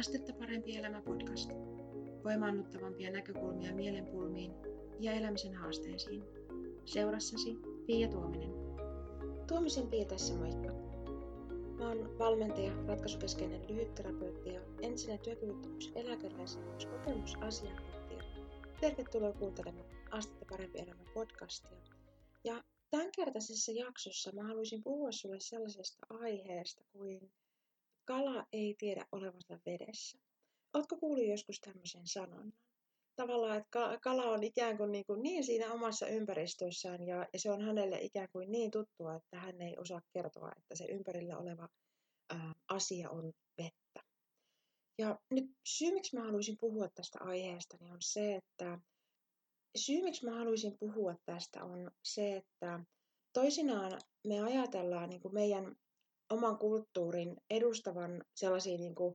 Astetta parempi elämä podcast. Voimaannuttavampia näkökulmia mielenpulmiin ja elämisen haasteisiin. Seurassasi Pia Tuominen. Tuomisen Pia tässä moikka. Mä oon valmentaja, ratkaisukeskeinen lyhytterapeutti ja entisenä työkyvyttömyys eläkeläisyys kokemusasiantuntija. Tervetuloa kuuntelemaan Astetta parempi elämä podcastia. Ja tämänkertaisessa jaksossa mä haluaisin puhua sulle sellaisesta aiheesta kuin kala ei tiedä olevansa vedessä. Oletko kuullut joskus tämmöisen sanonnan? Tavallaan, että kala on ikään kuin niin, kuin niin siinä omassa ympäristössään ja, se on hänelle ikään kuin niin tuttua, että hän ei osaa kertoa, että se ympärillä oleva asia on vettä. Ja nyt syy, miksi mä haluaisin puhua tästä aiheesta, niin on se, että syy, miksi mä haluaisin puhua tästä on se, että toisinaan me ajatellaan niin kuin meidän oman kulttuurin edustavan sellaisia niin kuin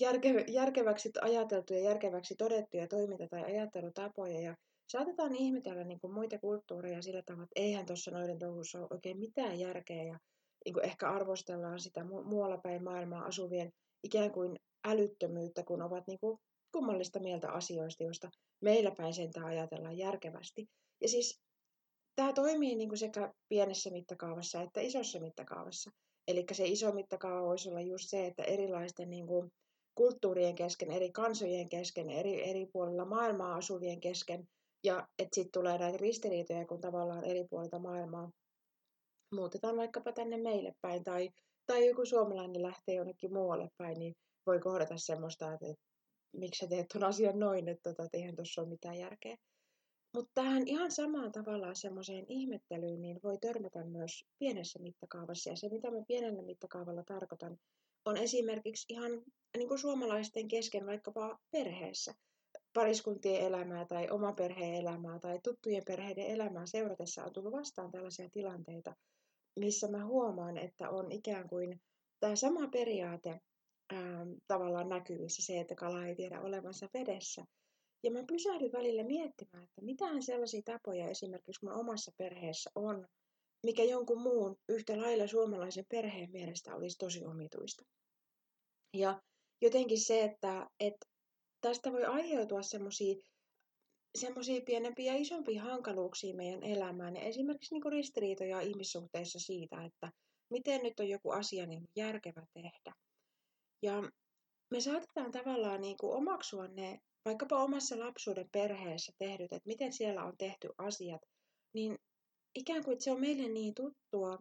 järke, järkeväksi ajateltuja, järkeväksi todettuja toiminta- tai ajattelutapoja. Ja saatetaan ihmetellä niin kuin muita kulttuureja sillä tavalla, että eihän tuossa noiden touhussa ole oikein mitään järkeä. Ja niin kuin ehkä arvostellaan sitä mu- muualla päin maailmaa asuvien ikään kuin älyttömyyttä, kun ovat niin kuin kummallista mieltä asioista, joista meillä päin sentään ajatellaan järkevästi. Ja siis tämä toimii niin kuin sekä pienessä mittakaavassa että isossa mittakaavassa. Eli se iso mittakaava voisi olla just se, että erilaisten niin kuin, kulttuurien kesken, eri kansojen kesken, eri, eri puolilla maailmaa asuvien kesken, ja että sitten tulee näitä ristiriitoja, kun tavallaan eri puolilta maailmaa muutetaan vaikkapa tänne meille päin, tai, tai joku suomalainen lähtee jonnekin muualle päin, niin voi kohdata semmoista, että, että miksi sä teet tuon asian noin, että, tota, että eihän tuossa ole mitään järkeä. Mutta tähän ihan samaan tavallaan semmoiseen ihmettelyyn niin voi törmätä myös pienessä mittakaavassa. Ja se, mitä mä pienellä mittakaavalla tarkoitan, on esimerkiksi ihan niin kuin suomalaisten kesken vaikkapa perheessä. Pariskuntien elämää tai oma perheen elämää tai tuttujen perheiden elämää seuratessa on tullut vastaan tällaisia tilanteita, missä mä huomaan, että on ikään kuin tämä sama periaate ää, tavallaan näkyvissä, se, että kala ei tiedä olevansa vedessä – ja mä pysähdyn välillä miettimään, että mitähän sellaisia tapoja esimerkiksi mun omassa perheessä on, mikä jonkun muun yhtä lailla suomalaisen perheen mielestä olisi tosi omituista. Ja jotenkin se, että, että tästä voi aiheutua semmoisia semmoisia pienempiä ja isompia hankaluuksia meidän elämään. Ja esimerkiksi niin ristiriitoja ihmissuhteissa siitä, että miten nyt on joku asia niin järkevä tehdä. Ja me saatetaan tavallaan niin kuin omaksua ne vaikkapa omassa lapsuuden perheessä tehdyt, että miten siellä on tehty asiat, niin ikään kuin se on meille niin tuttua,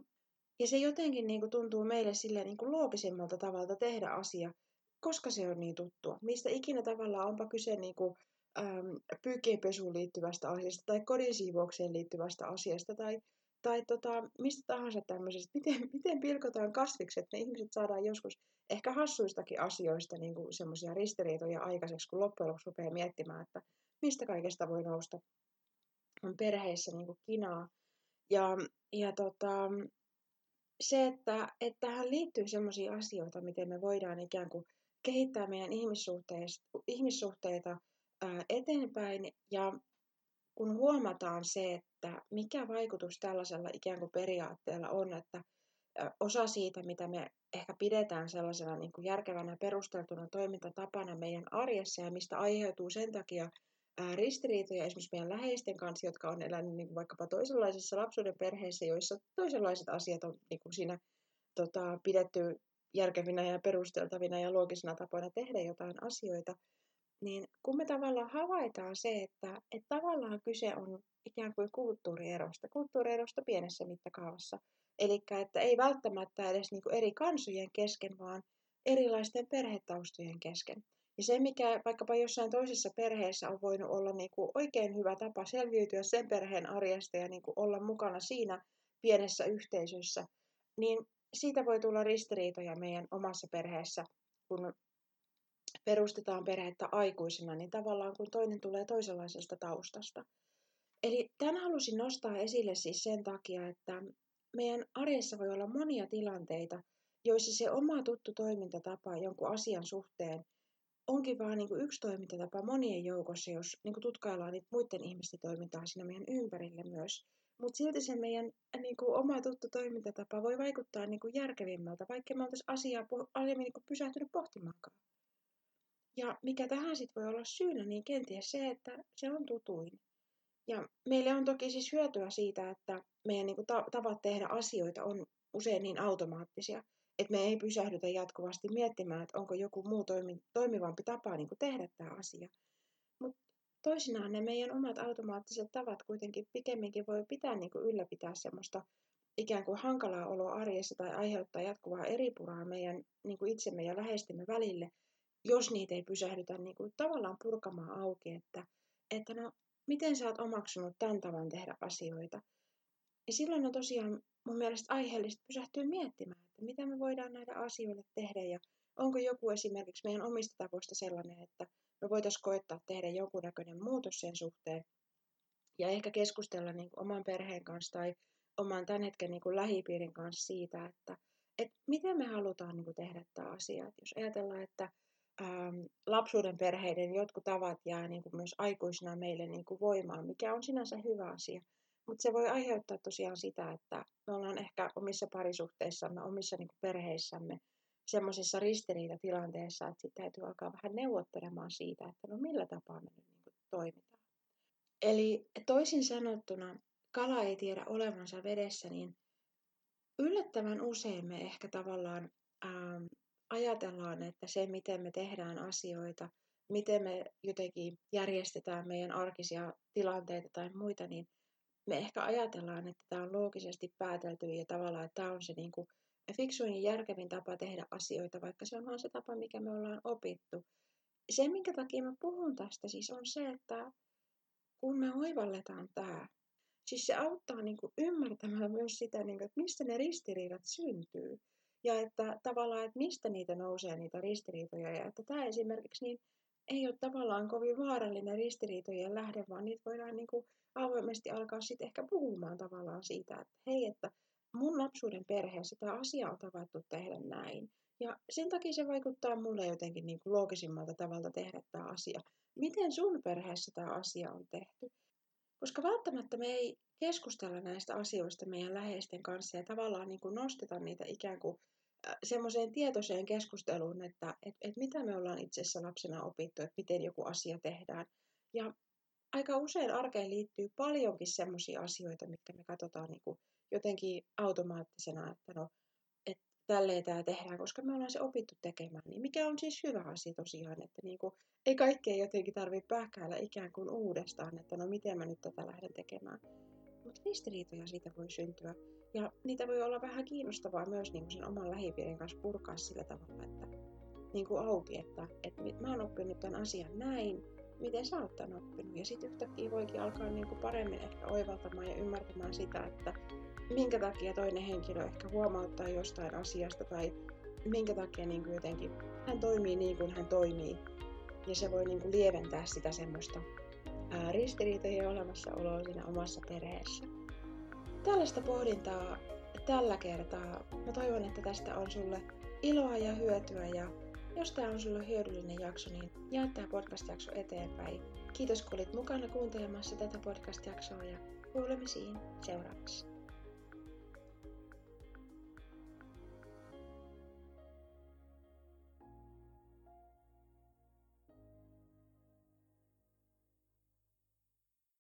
ja se jotenkin niin kuin tuntuu meille sille niin kuin loogisimmalta tavalla tehdä asia, koska se on niin tuttua. Mistä ikinä tavalla onpa kyse niin kuin, ähm, pyykkeenpesuun liittyvästä asiasta tai kodin siivoukseen liittyvästä asiasta tai, tai tota, mistä tahansa tämmöisestä. Miten, miten pilkotaan kasvikset, me ihmiset saadaan joskus ehkä hassuistakin asioista niin semmoisia ristiriitoja aikaiseksi, kun loppujen lopuksi rupeaa miettimään, että mistä kaikesta voi nousta on perheissä niin kuin kinaa. Ja, ja tota, se, että, että tähän liittyy semmoisia asioita, miten me voidaan ikään kuin kehittää meidän ihmissuhteita ää, eteenpäin ja kun huomataan se, että mikä vaikutus tällaisella ikään kuin periaatteella on, että osa siitä, mitä me ehkä pidetään sellaisena niin kuin järkevänä perusteltuna toimintatapana meidän arjessa ja mistä aiheutuu sen takia ristiriitoja esimerkiksi meidän läheisten kanssa, jotka on elänyt niin kuin vaikkapa toisenlaisissa lapsuuden perheissä, joissa toisenlaiset asiat on niin kuin siinä tota, pidetty järkevinä ja perusteltavina ja loogisina tapoina tehdä jotain asioita, niin kun me tavallaan havaitaan se, että, että tavallaan kyse on ikään kuin kulttuurierosta, kulttuurierosta pienessä mittakaavassa, Eli että ei välttämättä edes niin eri kansojen kesken, vaan erilaisten perhetaustojen kesken. Ja se, mikä vaikkapa jossain toisessa perheessä on voinut olla niin kuin oikein hyvä tapa selviytyä sen perheen arjesta ja niin kuin olla mukana siinä pienessä yhteisössä, niin siitä voi tulla ristiriitoja meidän omassa perheessä, kun perustetaan perhettä aikuisena, niin tavallaan kun toinen tulee toisenlaisesta taustasta. Eli tämän halusin nostaa esille siis sen takia, että meidän arjessa voi olla monia tilanteita, joissa se oma tuttu toimintatapa jonkun asian suhteen onkin vaan niin kuin yksi toimintatapa monien joukossa, jos niin kuin tutkaillaan niitä muiden ihmisten toimintaa siinä meidän ympärille myös. Mutta silti se meidän niin kuin, oma tuttu toimintatapa voi vaikuttaa niin kuin järkevimmältä, vaikka me oltaisiin asiaa aiemmin niin pysähtynyt pohtimaankaan. Ja mikä tähän sitten voi olla syynä, niin kenties se, että se on tutuin. Ja meille on toki siis hyötyä siitä, että meidän niin kuin tavat tehdä asioita on usein niin automaattisia, että me ei pysähdytä jatkuvasti miettimään, että onko joku muu toimi, toimivampi tapa niin kuin tehdä tämä asia. Mutta toisinaan ne meidän omat automaattiset tavat kuitenkin pikemminkin voi pitää niin kuin ylläpitää semmoista ikään kuin hankalaa oloa arjessa tai aiheuttaa jatkuvaa eripuraa meidän niin kuin itsemme ja läheistemme välille, jos niitä ei pysähdytä niin kuin tavallaan purkamaan auki, että, että no, miten sä oot omaksunut tämän tavan tehdä asioita. Ja silloin on tosiaan mun mielestä aiheellista pysähtyä miettimään, että mitä me voidaan näitä asioille tehdä ja onko joku esimerkiksi meidän omista tavoista sellainen, että me voitaisiin koettaa tehdä jonkunnäköinen muutos sen suhteen ja ehkä keskustella niin kuin oman perheen kanssa tai oman tämän hetken niin kuin lähipiirin kanssa siitä, että, että miten me halutaan niin kuin tehdä tämä asia. Että jos ajatellaan, että ähm, lapsuuden perheiden jotkut tavat jää niin kuin myös aikuisina meille niin kuin voimaan, mikä on sinänsä hyvä asia. Mutta se voi aiheuttaa tosiaan sitä, että me ollaan ehkä omissa parisuhteissamme, omissa niin kuin perheissämme semmoisessa ristiriitatilanteessa, että sitten täytyy alkaa vähän neuvottelemaan siitä, että no millä tapaa me niin kuin toimitaan. Eli toisin sanottuna, kala ei tiedä olevansa vedessä, niin yllättävän usein me ehkä tavallaan ähm, ajatellaan, että se, miten me tehdään asioita, miten me jotenkin järjestetään meidän arkisia tilanteita tai muita, niin me ehkä ajatellaan, että tämä on loogisesti päätelty ja tavallaan, että tämä on se niin kuin fiksuin ja järkevin tapa tehdä asioita, vaikka se on vain se tapa, mikä me ollaan opittu. Se, minkä takia mä puhun tästä, siis on se, että kun me oivalletaan tämä, siis se auttaa niin kuin ymmärtämään myös sitä, niin kuin, että mistä ne ristiriidat syntyy. Ja että tavallaan, että mistä niitä nousee, niitä ristiriitoja. Ja että tämä esimerkiksi niin ei ole tavallaan kovin vaarallinen ristiriitojen lähde, vaan niitä voidaan niin kuin avoimesti alkaa sitten ehkä puhumaan tavallaan siitä, että hei, että mun lapsuuden perheessä tämä asia on tavattu tehdä näin. Ja sen takia se vaikuttaa mulle jotenkin niin kuin loogisimmalta tavalla tehdä tämä asia. Miten sun perheessä tämä asia on tehty? Koska välttämättä me ei keskustella näistä asioista meidän läheisten kanssa ja tavallaan niin kuin nosteta niitä ikään kuin semmoiseen tietoiseen keskusteluun, että et, et mitä me ollaan itse asiassa lapsena opittu, että miten joku asia tehdään. Ja aika usein arkeen liittyy paljonkin semmoisia asioita, mitkä me katsotaan niin kuin jotenkin automaattisena, että no, tälleen tämä tehdään, koska me ollaan se opittu tekemään. Niin mikä on siis hyvä asia tosiaan, että niin kuin, ei kaikkea jotenkin tarvitse pähkäillä ikään kuin uudestaan, että no miten mä nyt tätä lähden tekemään. Mutta ristiriitoja siitä voi syntyä. Ja niitä voi olla vähän kiinnostavaa myös niin kuin sen oman lähipiirin kanssa purkaa sillä tavalla, että niin kuin auki, että, että mä oon oppinut tämän asian näin, miten sä oot tämän oppinut. Ja sitten yhtäkkiä voikin alkaa niin kuin paremmin ehkä oivaltamaan ja ymmärtämään sitä, että minkä takia toinen henkilö ehkä huomauttaa jostain asiasta tai minkä takia niin kuin jotenkin hän toimii niin kuin hän toimii. Ja se voi niin kuin lieventää sitä semmoista ää, ristiriitojen olemassaoloa siinä omassa perheessä. Tällaista pohdintaa tällä kertaa. Mä toivon, että tästä on sulle iloa ja hyötyä ja jos tämä on sulle hyödyllinen jakso, niin jaa tämä podcast-jakso eteenpäin. Kiitos kun olit mukana kuuntelemassa tätä podcast-jaksoa ja kuulemisiin seuraavaksi.